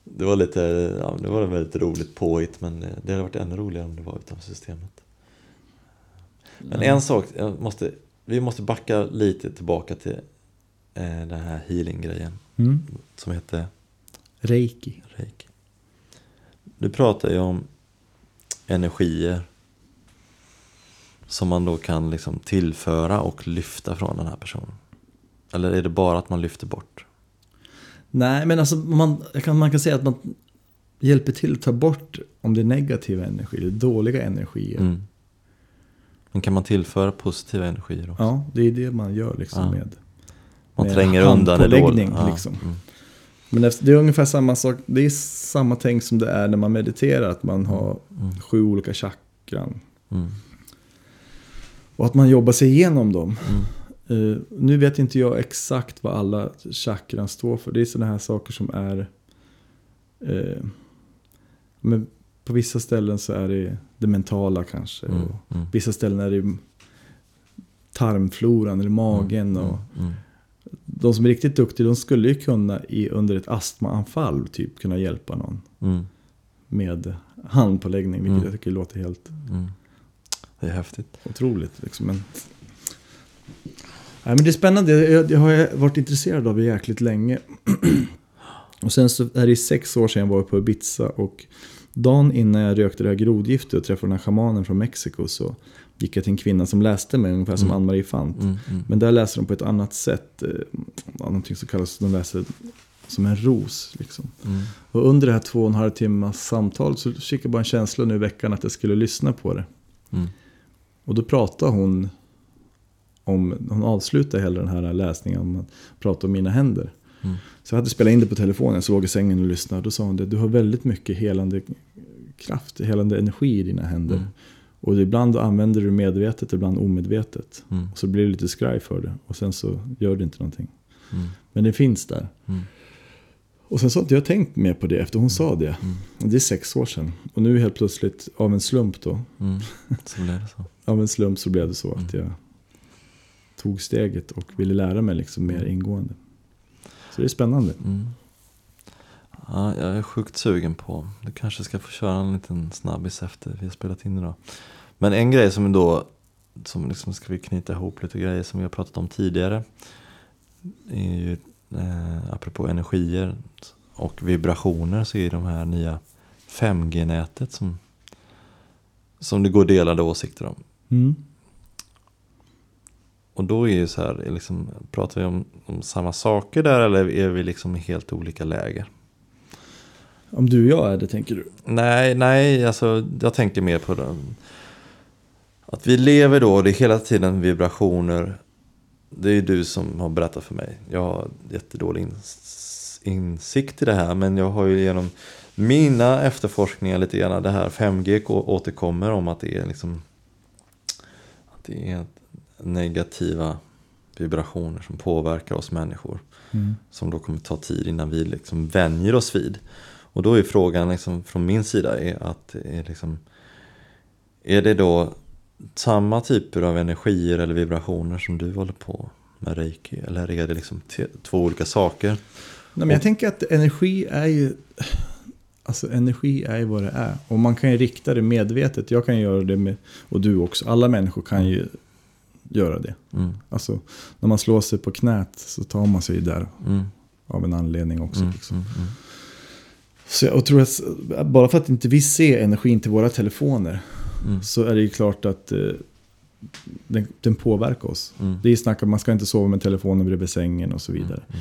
det var lite, ja, det var väldigt roligt påhitt men det hade varit ännu roligare om det var utanför systemet. Men en sak, måste, vi måste backa lite tillbaka till den här healing-grejen Mm. som heter Reiki. reiki. Du pratar ju om energier som man då kan liksom tillföra och lyfta från den här personen. Eller är det bara att man lyfter bort? Nej, men alltså man kan, man kan säga att man hjälper till att ta bort om det är negativa energier, dåliga energier. Mm. Men kan man tillföra positiva energier också? Ja, det är det man gör liksom Ja. med. Man tränger undan dåliga. liksom. Mm. Men det är ungefär samma sak, det är samma tänk som det är när man mediterar, att man har Mm. sju olika chakran. Mm. Och att man jobbar sig igenom dem. Mm. Eh, nu vet inte jag exakt vad alla chakran står för. Det är sådana här saker som är... eh, men på vissa ställen så är det det mentala kanske. Mm. Och Mm. vissa ställen är det tarmfloran eller magen. Och Mm. De som är riktigt duktiga de skulle ju kunna i, under ett astmaanfall typ kunna hjälpa någon. Mm. Med handpåläggning. Vilket Mm. jag tycker låter helt Mm. Det är häftigt. otroligt. Liksom. Men... Nej, men det är spännande. Jag, jag har varit intresserad av det jäkligt länge. och sen så är det sex år sedan jag var på Ibiza. Och dagen innan jag rökte det här grodgiftet och träffade den här schamanen från Mexiko. Så gick jag till en kvinna som läste mig ungefär som Mm. Ann-Marie Fant. Mm. Mm. Men där läser de på ett annat sätt. Eh, någonting som kallas, de läser som en ros. Liksom. Mm. Och under det här två och en halv timmas samtal så fick jag bara en känsla nu i veckan att jag skulle lyssna på det. Mm. Och då pratade hon om, hon avslutade hela den här läsningen om att prata om mina händer. Mm. Så jag hade spelat in det på telefonen, så låg i sängen och lyssnade. Då sa hon det, du har väldigt mycket helande kraft, helande energi i dina händer. Mm. Och ibland använder du medvetet, ibland omedvetet. Mm. Och så blir du lite skraj för det. Och sen så gör du inte någonting. Mm. Men det finns där. Mm. Och sen så har inte jag tänkt mer på det efter hon sa det. Mm. Det är sex år sedan. Och nu helt plötsligt, av en slump då. Mm. Så blev det så. Av en slump så blev det så att jag tog steget och ville lära mig liksom mer ingående. Så det är spännande. Ja, jag är sjukt sugen på. Du kanske ska få köra en liten snabbis efter vi har spelat in idag. Men en grej som då, som liksom ska vi knyta ihop lite grejer som vi har pratat om tidigare. Är ju, eh, apropå energier och vibrationer så är de här nya 5G-nätet som, som det går delade åsikter om. Mm. Och då är ju så här, är liksom, pratar vi om, om samma saker där eller är vi liksom i helt olika läger? Om du och jag är det tänker du? Nej, nej, alltså jag tänker mer på den. Att vi lever då, det är hela tiden vibrationer. Det är ju du som har berättat för mig. Jag har jättedålig ins- insikt i det här, men jag har ju genom mina efterforskningar lite grann, det här 5G å- återkommer om att det är liksom att det är negativa vibrationer som påverkar oss människor Mm. som då kommer ta tid innan vi liksom vänjer oss vid. Och då är frågan liksom från min sida är att är, liksom, är det då samma typer av energier eller vibrationer som du håller på med reiki? Eller är det liksom två olika saker? Nej, men jag tänker att energi är ju... Alltså energi är ju vad det är. Och man kan ju rikta det medvetet. Jag kan göra det med... Och du också. Alla människor kan ju göra det. Mm, Alltså när man slår sig på knät så tar man sig där mm, av en anledning också. mm, liksom. mm, mm, Så jag tror att bara för att inte vi ser energin till våra telefoner mm, så är det ju klart att eh, den, den påverkar oss. mm, Det är snack om man ska inte sova med telefonen bredvid sängen och så vidare. mm,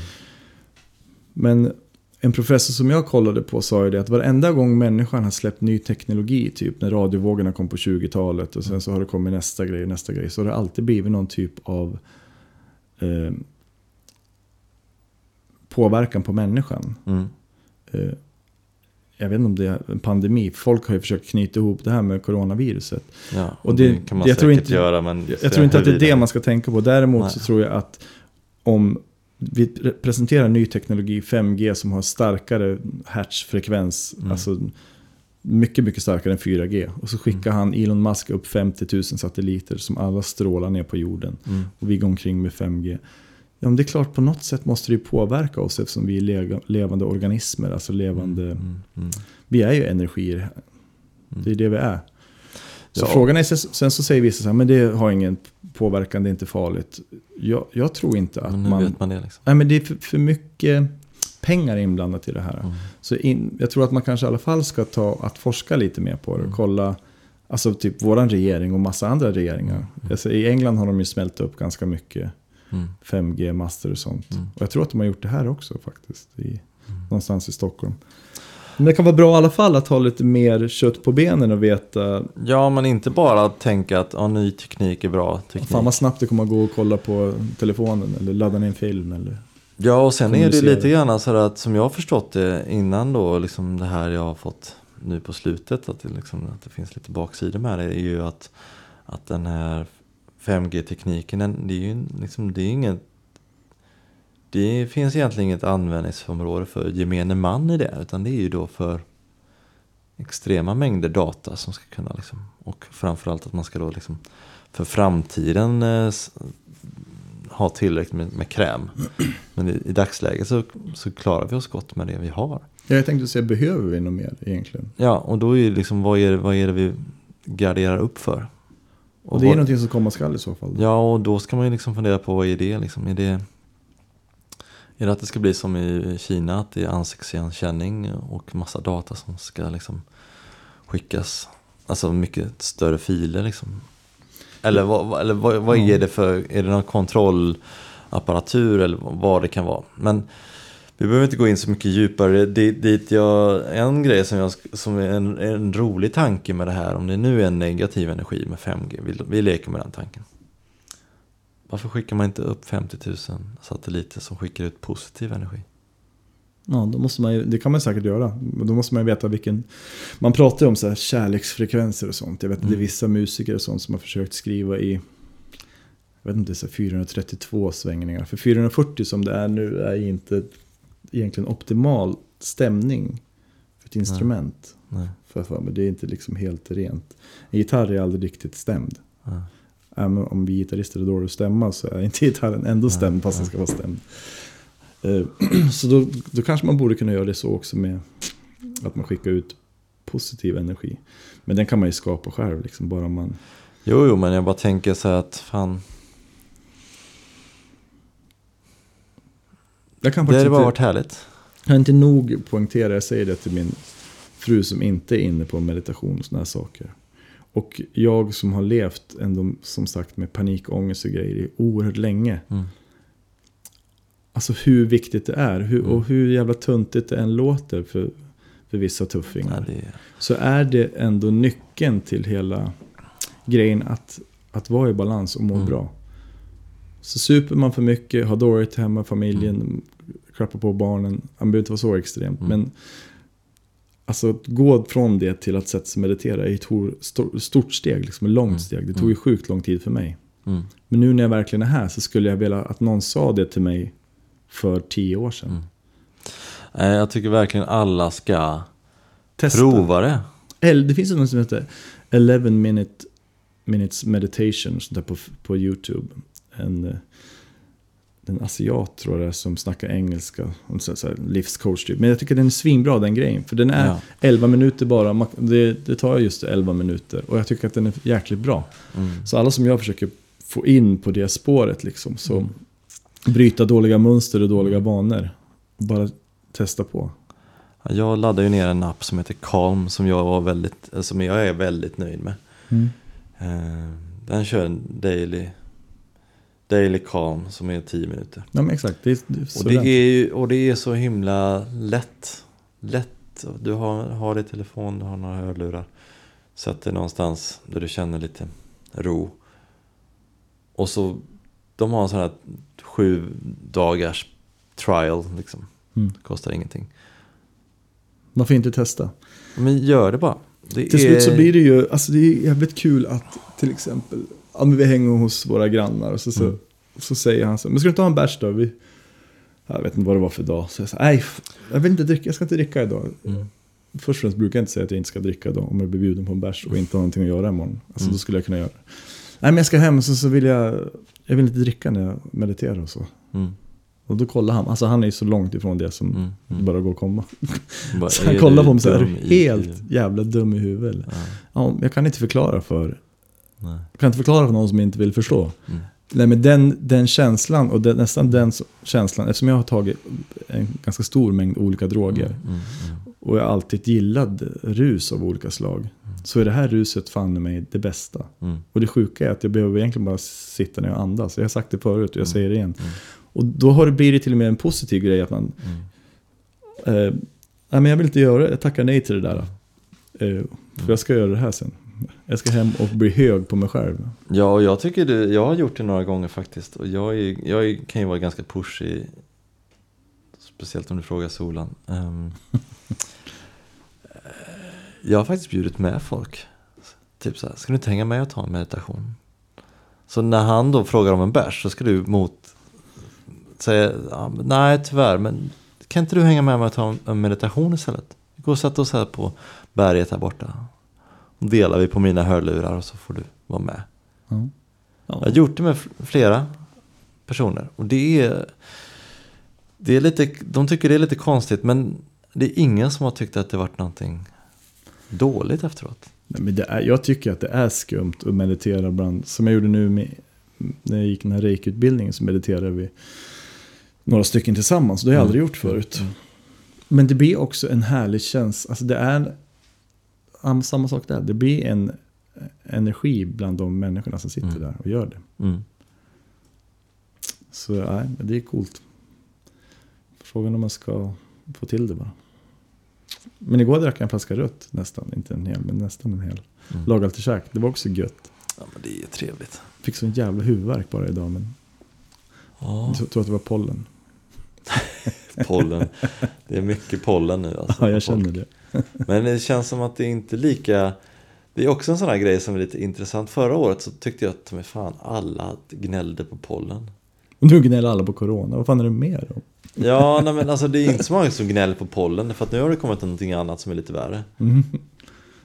Men en professor som jag kollade på sa ju det att varenda gång människan har släppt ny teknologi, typ när radiovågorna kom på 20-talet och sen så har det kommit nästa grej, nästa grej, så har det alltid blivit någon typ av eh, påverkan på människan. mm, Eh, jag vet inte om det är en pandemi, folk har ju försökt knyta ihop det här med coronaviruset. Ja, Och det- det, kan man jag säkert tror inte- göra men Jag, jag tror inte att det är det man ska tänka på. Däremot Nej. så tror jag att om vi pre- presenterar ny teknologi, 5G, som har starkare hertzfrekvens, Mm. alltså mycket, mycket starkare än 4G. Och så skickar han Elon Musk upp 50 000 satelliter som alla strålar ner på jorden. Mm, Och vi går omkring med 5G. Ja, men det är klart, på något sätt måste det ju påverka oss eftersom vi är lega- levande organismer. Alltså levande... mm, mm. Vi är ju energier. Mm. Det är det vi är. Så frågan är, sen så säger vissa så här, men det har ingen påverkan, det är inte farligt. Jag, jag tror inte att Men man... vet man det liksom. Nej, men det är för, för mycket pengar inblandat i det här. Mm. Så in, jag tror att man kanske i alla fall ska ta att forska lite mer på det. Mm. Kolla, alltså typ våran regering och massa andra regeringar. Mm. Alltså, I England har de ju smält upp ganska mycket Mm. 5G-master och sånt. Mm. Och jag tror att de har gjort det här också faktiskt. I, Någonstans i Stockholm. Men det kan vara bra i alla fall att ha lite mer kött på benen och veta Ja, men inte bara tänka att ja, ny teknik är bra teknik. fan vad snabbt det kommer att gå och kolla på telefonen eller ladda ner en film. Eller... Ja, och sen är det lite grann så att som jag har förstått det innan då, liksom det här jag har fått nu på slutet, att det, liksom, att det finns lite baksidor med det, är ju att, att den här 5G-tekniken, den- det är ju liksom, det är inget det finns egentligen inget användningsområde för gemene man i det, utan det är ju då för extrema mängder data som ska kunna liksom, och framförallt att man ska då liksom för framtiden eh, ha tillräckligt med, med kräm. Men i, i dagsläget så, så klarar vi oss gott med det vi har. Ja, jag tänkte säga, behöver vi något mer egentligen? Ja, och då är det liksom, vad är, det- vad är det vi garderar upp för? Och det är vad- någonting som komma skall i så fall. Ja, och då ska man ju liksom fundera på vad är det liksom? Är det, är det att det ska bli som i Kina, att det är ansiktsigenkänning och massa data som ska liksom skickas? Alltså mycket större filer liksom. Eller, vad, vad- eller vad, vad är det för, är det någon kontrollapparatur eller vad det kan vara? Men vi behöver inte gå in så mycket djupare. Det, dit jag, en grej som, jag, som är en, en rolig tanke med det här, om det nu är en negativ energi med 5G, vi, vi leker med den tanken. Varför skickar man inte upp 50 000 satelliter som skickar ut positiv energi? Ja, då måste man ju, det kan man säkert göra. Men då måste man ju veta vilken... Man pratar ju om så här kärleksfrekvenser och sånt. Jag vet att det är Mm. vissa musiker och sånt som har försökt skriva i... Jag vet inte, så här 432 svängningar. För 440 som det är nu är inte egentligen optimal stämning för ett instrument. Nej. För, för mig. Det är inte liksom helt rent. En gitarr är aldrig riktigt stämd. Ja. Även om vi gitarrister är dåliga att stämma så är inte gitarren ändå stämd fast den ska vara stämd. Eh, Så då, då kanske man borde kunna göra det så också med att man skickar ut positiv energi. Men den kan man ju skapa själv, liksom, bara man... Jo, jo, men jag bara tänker så här att fan, Jag kan det hade bara varit härligt. kan inte nog poängtera, jag säger det till min fru som inte är inne på meditation och sådana här saker. Och jag som har levt ändå, som sagt, med panikångest och grejer i oerhört länge. Mm. Alltså hur viktigt det är hur, Mm. och hur jävla tuntigt det än låter för, för vissa Ja, tuffingar. det, Så är det ändå nyckeln till hela grejen att, att vara i balans och må Mm. bra. Så super man för mycket, har dåligt hemma, familjen, klappar på barnen. Man behöver inte vara så extremt. Mm. Men alltså att gå från det till att sätta sig och meditera är ett stort steg, liksom ett långt Mm. steg. Det tog ju sjukt lång tid för mig. mm, Men nu när jag verkligen är här så skulle jag vilja att någon sa det till mig för tio år sedan. Mm. Nej, jag tycker verkligen alla ska Testa. prova det. Det finns något som heter 11 minute, minutes meditation sånt där på, på YouTube. En, eh, en asiat tror jag som snackar engelska. Och så, så här, livscoach typ. Men jag tycker den är svinbra den grejen. För den är Ja. 11 minuter bara. Det, det tar just 11 minuter. Och jag tycker att den är jäkligt bra. Mm. Så alla som jag försöker få in på det spåret liksom. Så Mm. bryta dåliga mönster och dåliga vanor. Bara testa på. Ja, Jag laddade ju ner en app som heter Calm som jag, var väldigt, som jag är väldigt nöjd med. Eh, Den kör en daily, daily Calm som är 10 minuter. Ja exakt. Det är, det är Och det, är ju, och det är så himla lätt. Lätt. Du har, har det i telefon, du har några hörlurar. Sätt dig någonstans där du känner lite ro. Och så, de har en sån här sju dagars trial liksom. Mm. Kostar ingenting. Varför inte testa? Men gör det bara. Det Till slut så blir det ju, alltså det är jävligt kul att till exempel, ja, men vi hänger hos våra grannar och så, så, Mm. så säger han så men ska du inte ha en bärs då? Vi, jag vet inte vad det var för dag. Så jag sa, nej, jag vill inte dricka, jag ska inte dricka idag. Mm. Först och främst brukar jag inte säga att jag inte ska dricka idag om jag blir bjuden på en bärs och inte har någonting att göra imorgon. Alltså Mm. då skulle jag kunna göra det. Nej men jag ska hem och så, så vill jag, jag vill inte dricka när jag mediterar och så. Mm. Och då kollar han, alltså han är ju så långt ifrån det som Mm, mm. bara går att komma. Bara, Så han kollar på mig så här, i helt huvudet? jävla dum i huvudet? Ja, Ja, jag kan inte förklara för, nej. jag kan inte förklara för någon som inte vill förstå. Mm. Nej men den, den känslan och den, nästan den känslan, eftersom jag har tagit en ganska stor mängd olika droger. Mm, mm, mm. Och jag har alltid gillat rus av olika slag. Så är det här ruset fan mig det bästa. Mm. Och det sjuka är att jag behöver egentligen bara sitta ner och andas. Jag har sagt det förut och jag Mm. säger det igen. Mm. Och då har det blivit till och med en positiv grej att man, Mm. eh, nej men jag vill inte göra det, jag tackar nej till det där. Eh, för jag ska göra det här sen. Jag ska hem och bli hög på mig själv. Ja, och jag tycker det, jag har gjort det några gånger faktiskt. Och jag, är, jag kan ju vara ganska pushig. Speciellt om du frågar Solan. Um, jag har faktiskt bjudit med folk. Typ så här, ska du inte hänga med och ta en meditation? Så när han då frågar om en bärs så ska du mot säga, nej tyvärr, men kan inte du hänga med mig och ta en- meditation istället? Gå och sätta oss här på berget här borta. Delar vi på mina hörlurar och så får du vara med. Ja. Jag har gjort det med flera personer. Och det är, det är lite, de tycker det är lite konstigt men det är ingen som har tyckt att det varit någonting dåligt efteråt. Nej, men det är, jag tycker att det är skumt att meditera ibland. Som jag gjorde nu med, när jag gick den här reiki-utbildningen så mediterade vi några stycken tillsammans. Det har jag aldrig gjort förut. Mm. Men det blir också en härlig känsla. Alltså det är samma sak där. Det blir en energi bland de människorna som sitter Mm. där och gör det. Mm. Så nej, det är coolt. Frågan om man ska få till det bara. Men igår drack jag en flaska rött nästan. Inte en hel, men nästan en hel. Mm. Lagade till käk. Det var också gött. Ja, men det är ju trevligt. Fick sån jävla huvudvärk bara idag. Men Ja, jag tror att det var pollen. Pollen. Det är mycket pollen nu alltså. Ja, jag känner det. Men det känns som att det inte är lika Det är också en sån här grej som är lite intressant Förra året så tyckte jag att med fan alla gnällde på pollen nu gnäller alla på corona. Vad fan är det mer om? Ja, nej, men alltså det är inte så många som gnäller på pollen För att nu har det kommit någonting annat som är lite värre Mm.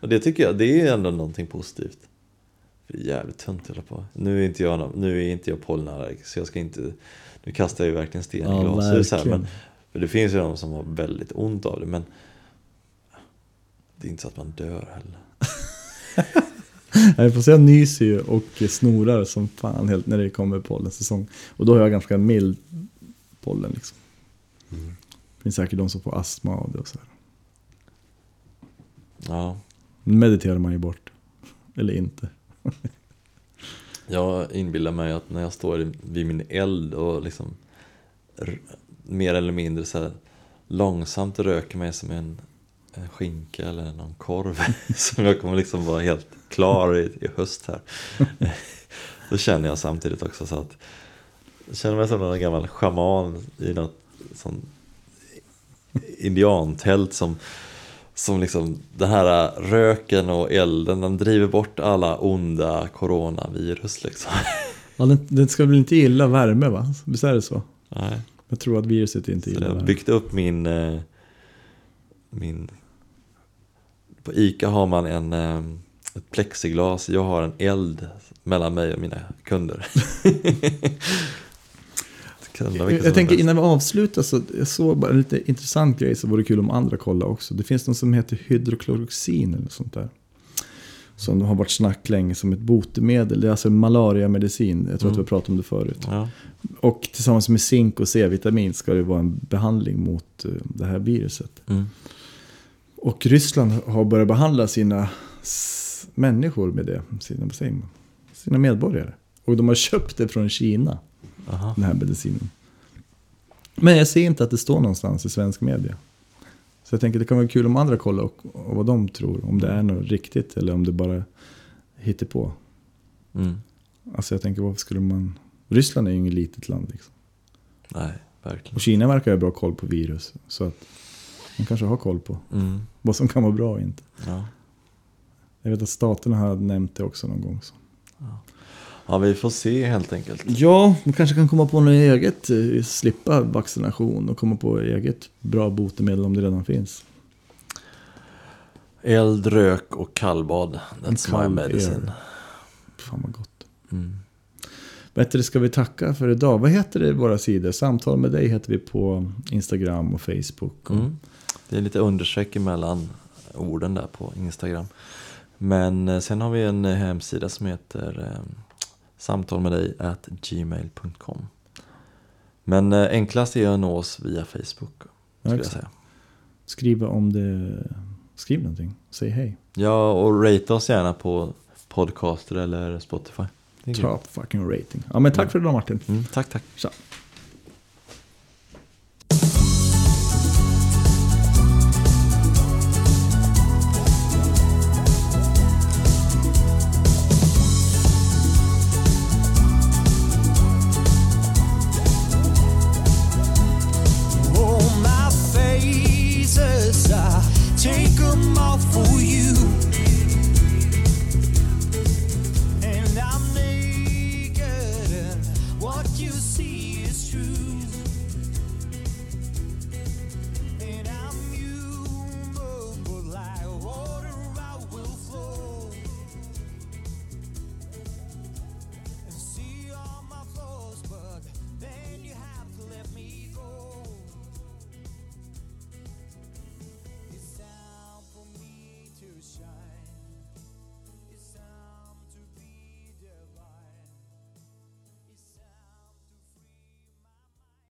Och det tycker jag, det är ändå någonting positivt Det är jävligt tunt att på Nu är inte jag, nu är inte jag pollenallergiker Så jag ska inte Nu kastar jag ju verkligen sten i Ja, glashus här men För det finns ju de som har väldigt ont av det men Det är inte så att man dör heller säga jag nyser ju och snorar som fan helt när det kommer pollensäsong. Och då har jag ganska mild pollen liksom. Det finns säkert de som får astma av det och så här. Ja, mediterar man ju bort. Eller inte. jag inbillar mig att när jag står vid min eld och liksom mer eller mindre så här långsamt röker mig som en, en skinka eller någon korv som jag kommer liksom vara helt klar i, i höst här. Då känner jag samtidigt också så att jag känner mig som någon gammal schaman i något sån indiantält som som liksom den här röken och elden den driver bort alla onda coronavirus liksom. Ja, den, den ska väl inte gilla värme va? Visst är det så? Nej. Jag tror att viruset inte gillar jag har byggt upp min, eh, min... På Ica har man en, eh, ett plexiglas, jag har en eld mellan mig och mina kunder. Det Jag som tänker innan vi avslutar så jag såg bara en lite intressant grej så vore det kul om andra kollar också. Det finns något som heter hydrokloroxin eller sånt där. Som har varit snack länge som ett botemedel. Det är alltså malariamedicin. Jag tror att vi Mm. har pratat om det förut. Ja. Och tillsammans med zink och C-vitamin ska det vara en behandling mot eh, det här viruset. Mm. Och Ryssland har börjat behandla sina människor med det. Sina, sina medborgare. Och de har köpt det från Kina, Aha. den här medicinen. Men jag ser inte att det står någonstans i svensk media. Så jag tänker det kan vara kul om andra kollar och, och vad de tror. Om det är något riktigt eller om det bara hittar på. Mm. Alltså jag tänker varför skulle man... Ryssland är ju inget litet land liksom. Nej, verkligen. Och Kina verkar ha bra koll på virus. Så att de kanske har koll på Mm. vad som kan vara bra och inte. Ja. Jag vet att staterna har nämnt det också någon gång. Så. Ja, vi får se helt enkelt. Ja, man kanske kan komma på något eget, eh, slippa vaccination och komma på eget bra botemedel om det redan finns. Eld, rök och kallbad. That's my kall medicine. air. Fan vad gott. Mm. Bättre ska vi tacka för idag. Vad heter det våra sidor? Samtal med dig heter vi på Instagram och Facebook. Och Mm. Det är lite understreck emellan orden där på Instagram. Men eh, sen har vi en eh, hemsida som heter samtal med dig at gmail.com. Men eh, enklast är att nå oss via Facebook. Skulle jag säga. Skriva om det. Skriv någonting. Säg hej. Ja, och rate oss gärna på Podcaster eller Spotify. Top fucking rating. Ja men tack för idag Martin. Mm, tack, tack. Tja.